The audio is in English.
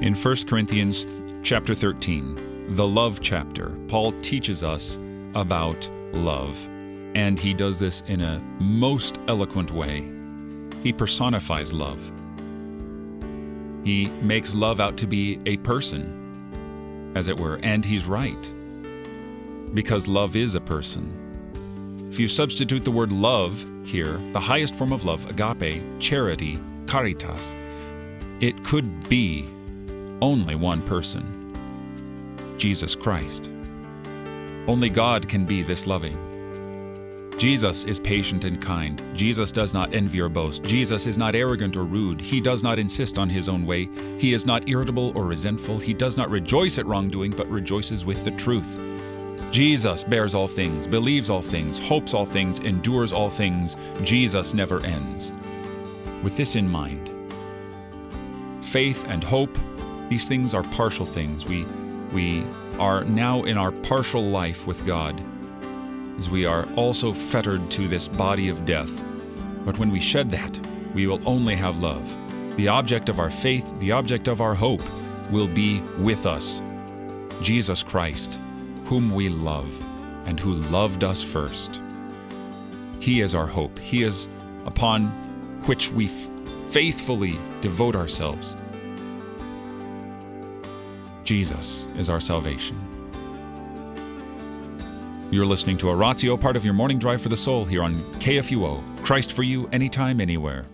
In 1 Corinthians chapter 13, the love chapter, Paul teaches us about love, and he does this in a most eloquent way. He personifies love. He makes love out to be a person, as it were, and he's right. Because love is a person. If you substitute the word love here, the highest form of love, agape, charity, caritas, it could be only one person Jesus Christ. Only God can be this loving. Jesus is patient and kind. Jesus does not envy or boast. Jesus is not arrogant or rude. He does not insist on his own way. He is not irritable or resentful. He does not rejoice at wrongdoing, but rejoices with the truth. Jesus bears all things, believes all things, hopes all things, endures all things. Jesus never ends. With this in mind, faith and hope, these things are partial things. We, we are now in our partial life with God, as we are also fettered to this body of death. But when we shed that, we will only have love. The object of our faith, the object of our hope, will be with us Jesus Christ, whom we love and who loved us first. He is our hope. He is upon which we f- faithfully devote ourselves. Jesus is our salvation. You're listening to Oratio, part of your morning drive for the soul here on KFUO. Christ for you, anytime, anywhere.